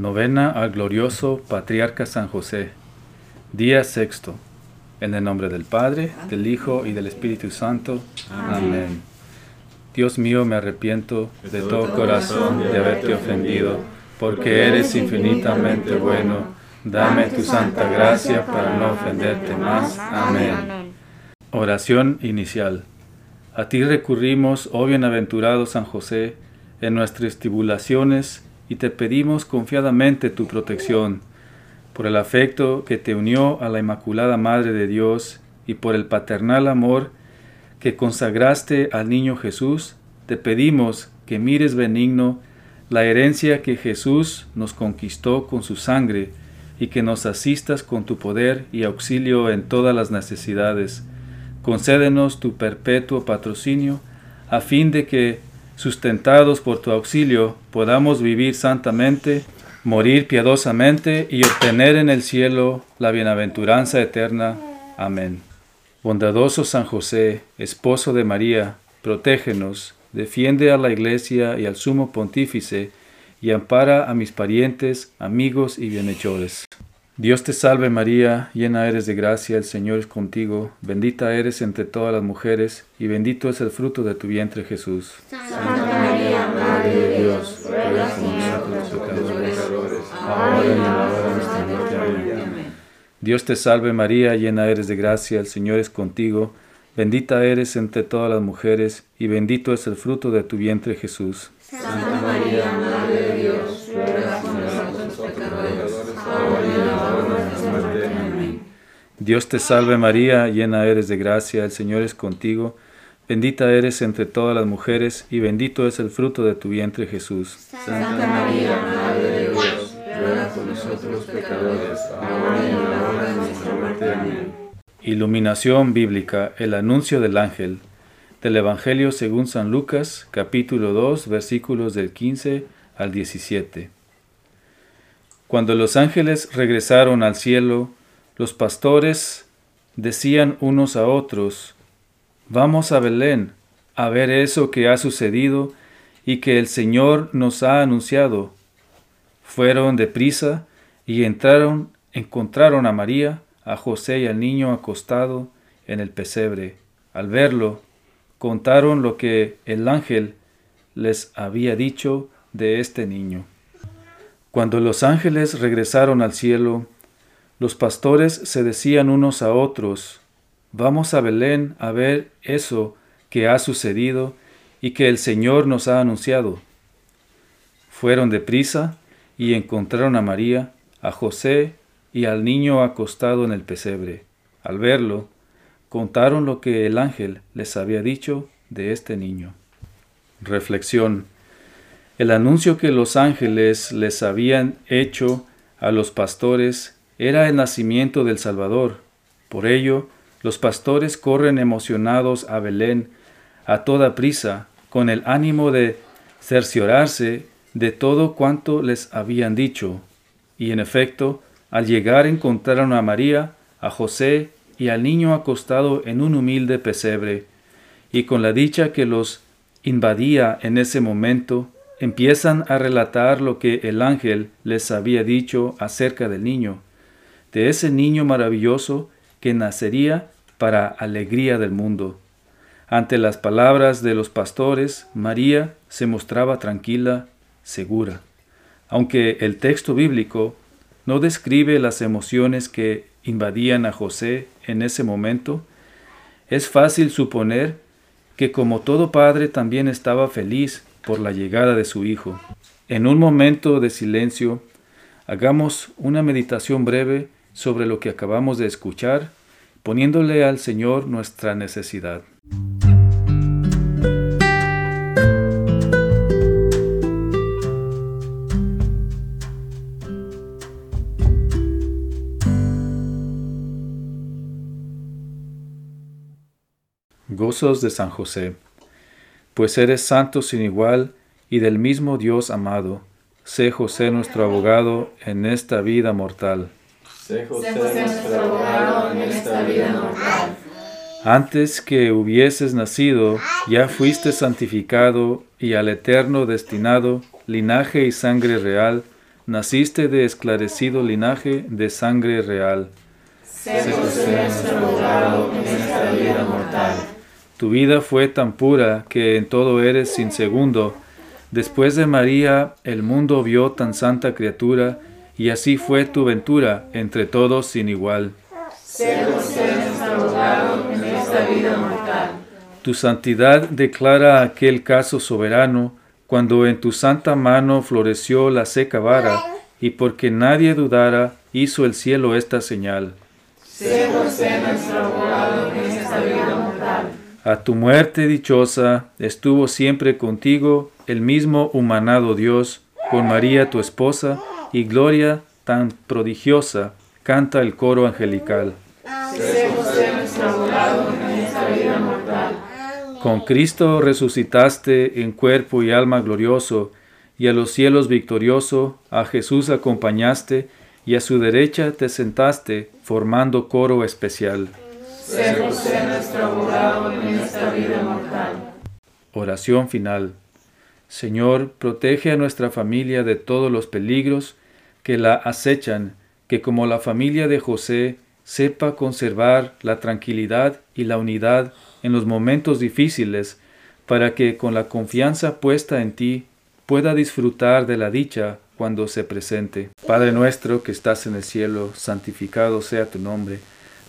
Novena al glorioso Patriarca San José. Día sexto. En el nombre del Padre, del Hijo y del Espíritu Santo. Amén. Dios mío, me arrepiento de todo corazón de haberte ofendido, porque eres infinitamente bueno. Dame tu santa gracia para no ofenderte más. Amén. Oración inicial. A ti recurrimos, oh bienaventurado San José, en nuestras tribulaciones y te pedimos confiadamente tu protección, por el afecto que te unió a la Inmaculada Madre de Dios y por el paternal amor que consagraste al niño Jesús, te pedimos que mires benigno la herencia que Jesús nos conquistó con su sangre y que nos asistas con tu poder y auxilio en todas las necesidades. Concédenos tu perpetuo patrocinio, a fin de que sustentados por tu auxilio, podamos vivir santamente, morir piadosamente y obtener en el cielo la bienaventuranza eterna. Amén. Bondadoso San José, esposo de María, protégenos, defiende a la Iglesia y al sumo pontífice, y ampara a mis parientes, amigos y bienhechores. Dios te salve María, llena eres de gracia, el Señor es contigo, bendita eres entre todas las mujeres, y bendito es el fruto de tu vientre Jesús. Santa María, Madre de Dios, ruega por nosotros pecadores, ahora y en la hora de nuestra muerte. Amén. Dios te salve María, llena eres de gracia, el Señor es contigo, bendita eres entre todas las mujeres, y bendito es el fruto de tu vientre Jesús. Santa María, Dios te salve María, llena eres de gracia, el Señor es contigo, bendita eres entre todas las mujeres, y bendito es el fruto de tu vientre Jesús. Santa María, Madre de Dios, ruega por nosotros pecadores, ahora y en la hora de nuestra muerte. Amén. Iluminación bíblica, el anuncio del ángel, del Evangelio según San Lucas, capítulo 2, versículos del 15 al 17. Cuando los ángeles regresaron al cielo, los pastores decían unos a otros, Vamos a Belén a ver eso que ha sucedido y que el Señor nos ha anunciado. Fueron deprisa y entraron, encontraron a María, a José y al niño acostado en el pesebre. Al verlo, contaron lo que el ángel les había dicho de este niño. Cuando los ángeles regresaron al cielo, los pastores se decían unos a otros, Vamos a Belén a ver eso que ha sucedido y que el Señor nos ha anunciado. Fueron deprisa y encontraron a María, a José y al niño acostado en el pesebre. Al verlo, contaron lo que el ángel les había dicho de este niño. Reflexión. El anuncio que los ángeles les habían hecho a los pastores era el nacimiento del Salvador. Por ello, los pastores corren emocionados a Belén a toda prisa, con el ánimo de cerciorarse de todo cuanto les habían dicho. Y en efecto, al llegar encontraron a María, a José y al niño acostado en un humilde pesebre, y con la dicha que los invadía en ese momento, empiezan a relatar lo que el ángel les había dicho acerca del niño, de ese niño maravilloso que nacería para alegría del mundo. Ante las palabras de los pastores, María se mostraba tranquila, segura. Aunque el texto bíblico no describe las emociones que invadían a José en ese momento, es fácil suponer que como todo padre también estaba feliz por la llegada de su hijo. En un momento de silencio, hagamos una meditación breve sobre lo que acabamos de escuchar, poniéndole al Señor nuestra necesidad. Gozos de San José, pues eres santo sin igual y del mismo Dios amado. Sé José nuestro abogado en esta vida mortal. Sé José nuestro abogado en esta vida mortal. Antes que hubieses nacido, ya fuiste santificado y al eterno destinado, linaje y sangre real, naciste de esclarecido linaje de sangre real. Sé usted nuestro abogado en esta vida mortal. Tu vida fue tan pura que en todo eres sin segundo. Después de María, el mundo vio tan santa criatura, y así fue tu ventura entre todos sin igual. Sé usted nuestro abogado en esta vida mortal. Tu santidad declara aquel caso soberano, cuando en tu santa mano floreció la seca vara, y porque nadie dudara, hizo el cielo esta señal. Sé usted nuestro abogado en esta vida mortal. A tu muerte dichosa estuvo siempre contigo el mismo humanado Dios, con María tu esposa, y gloria tan prodigiosa, canta el coro angelical. Con Cristo resucitaste en cuerpo y alma glorioso, y a los cielos victorioso, a Jesús acompañaste, y a su derecha te sentaste, formando coro especial. Sé usted nuestro abogado en esta vida mortal. Oración final. Señor, protege a nuestra familia de todos los peligros que la acechan, que como la familia de José sepa conservar la tranquilidad y la unidad en los momentos difíciles, para que con la confianza puesta en ti pueda disfrutar de la dicha cuando se presente. Padre nuestro que estás en el cielo, santificado sea tu nombre.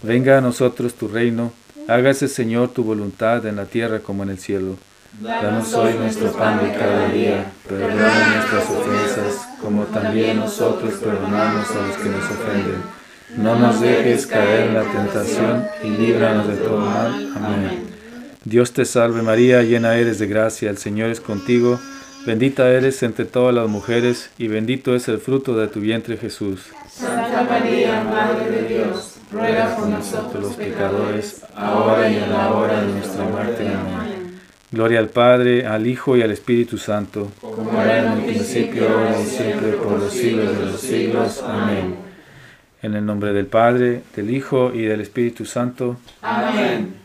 Venga a nosotros tu reino, hágase Señor tu voluntad en la tierra como en el cielo. Danos hoy nuestro pan de cada día, perdona nuestras ofensas, como también nosotros perdonamos a los que nos ofenden. No nos dejes caer en la tentación y líbranos de todo mal. Amén. Dios te salve María, llena eres de gracia, el Señor es contigo, bendita eres entre todas las mujeres y bendito es el fruto de tu vientre Jesús. Santa María, Madre de Dios, ruega por nosotros los pecadores, ahora y en la hora de nuestra muerte. Amén. Gloria al Padre, al Hijo y al Espíritu Santo. Como era en el principio, ahora y siempre, por los siglos de los siglos. Amén. En el nombre del Padre, del Hijo y del Espíritu Santo. Amén.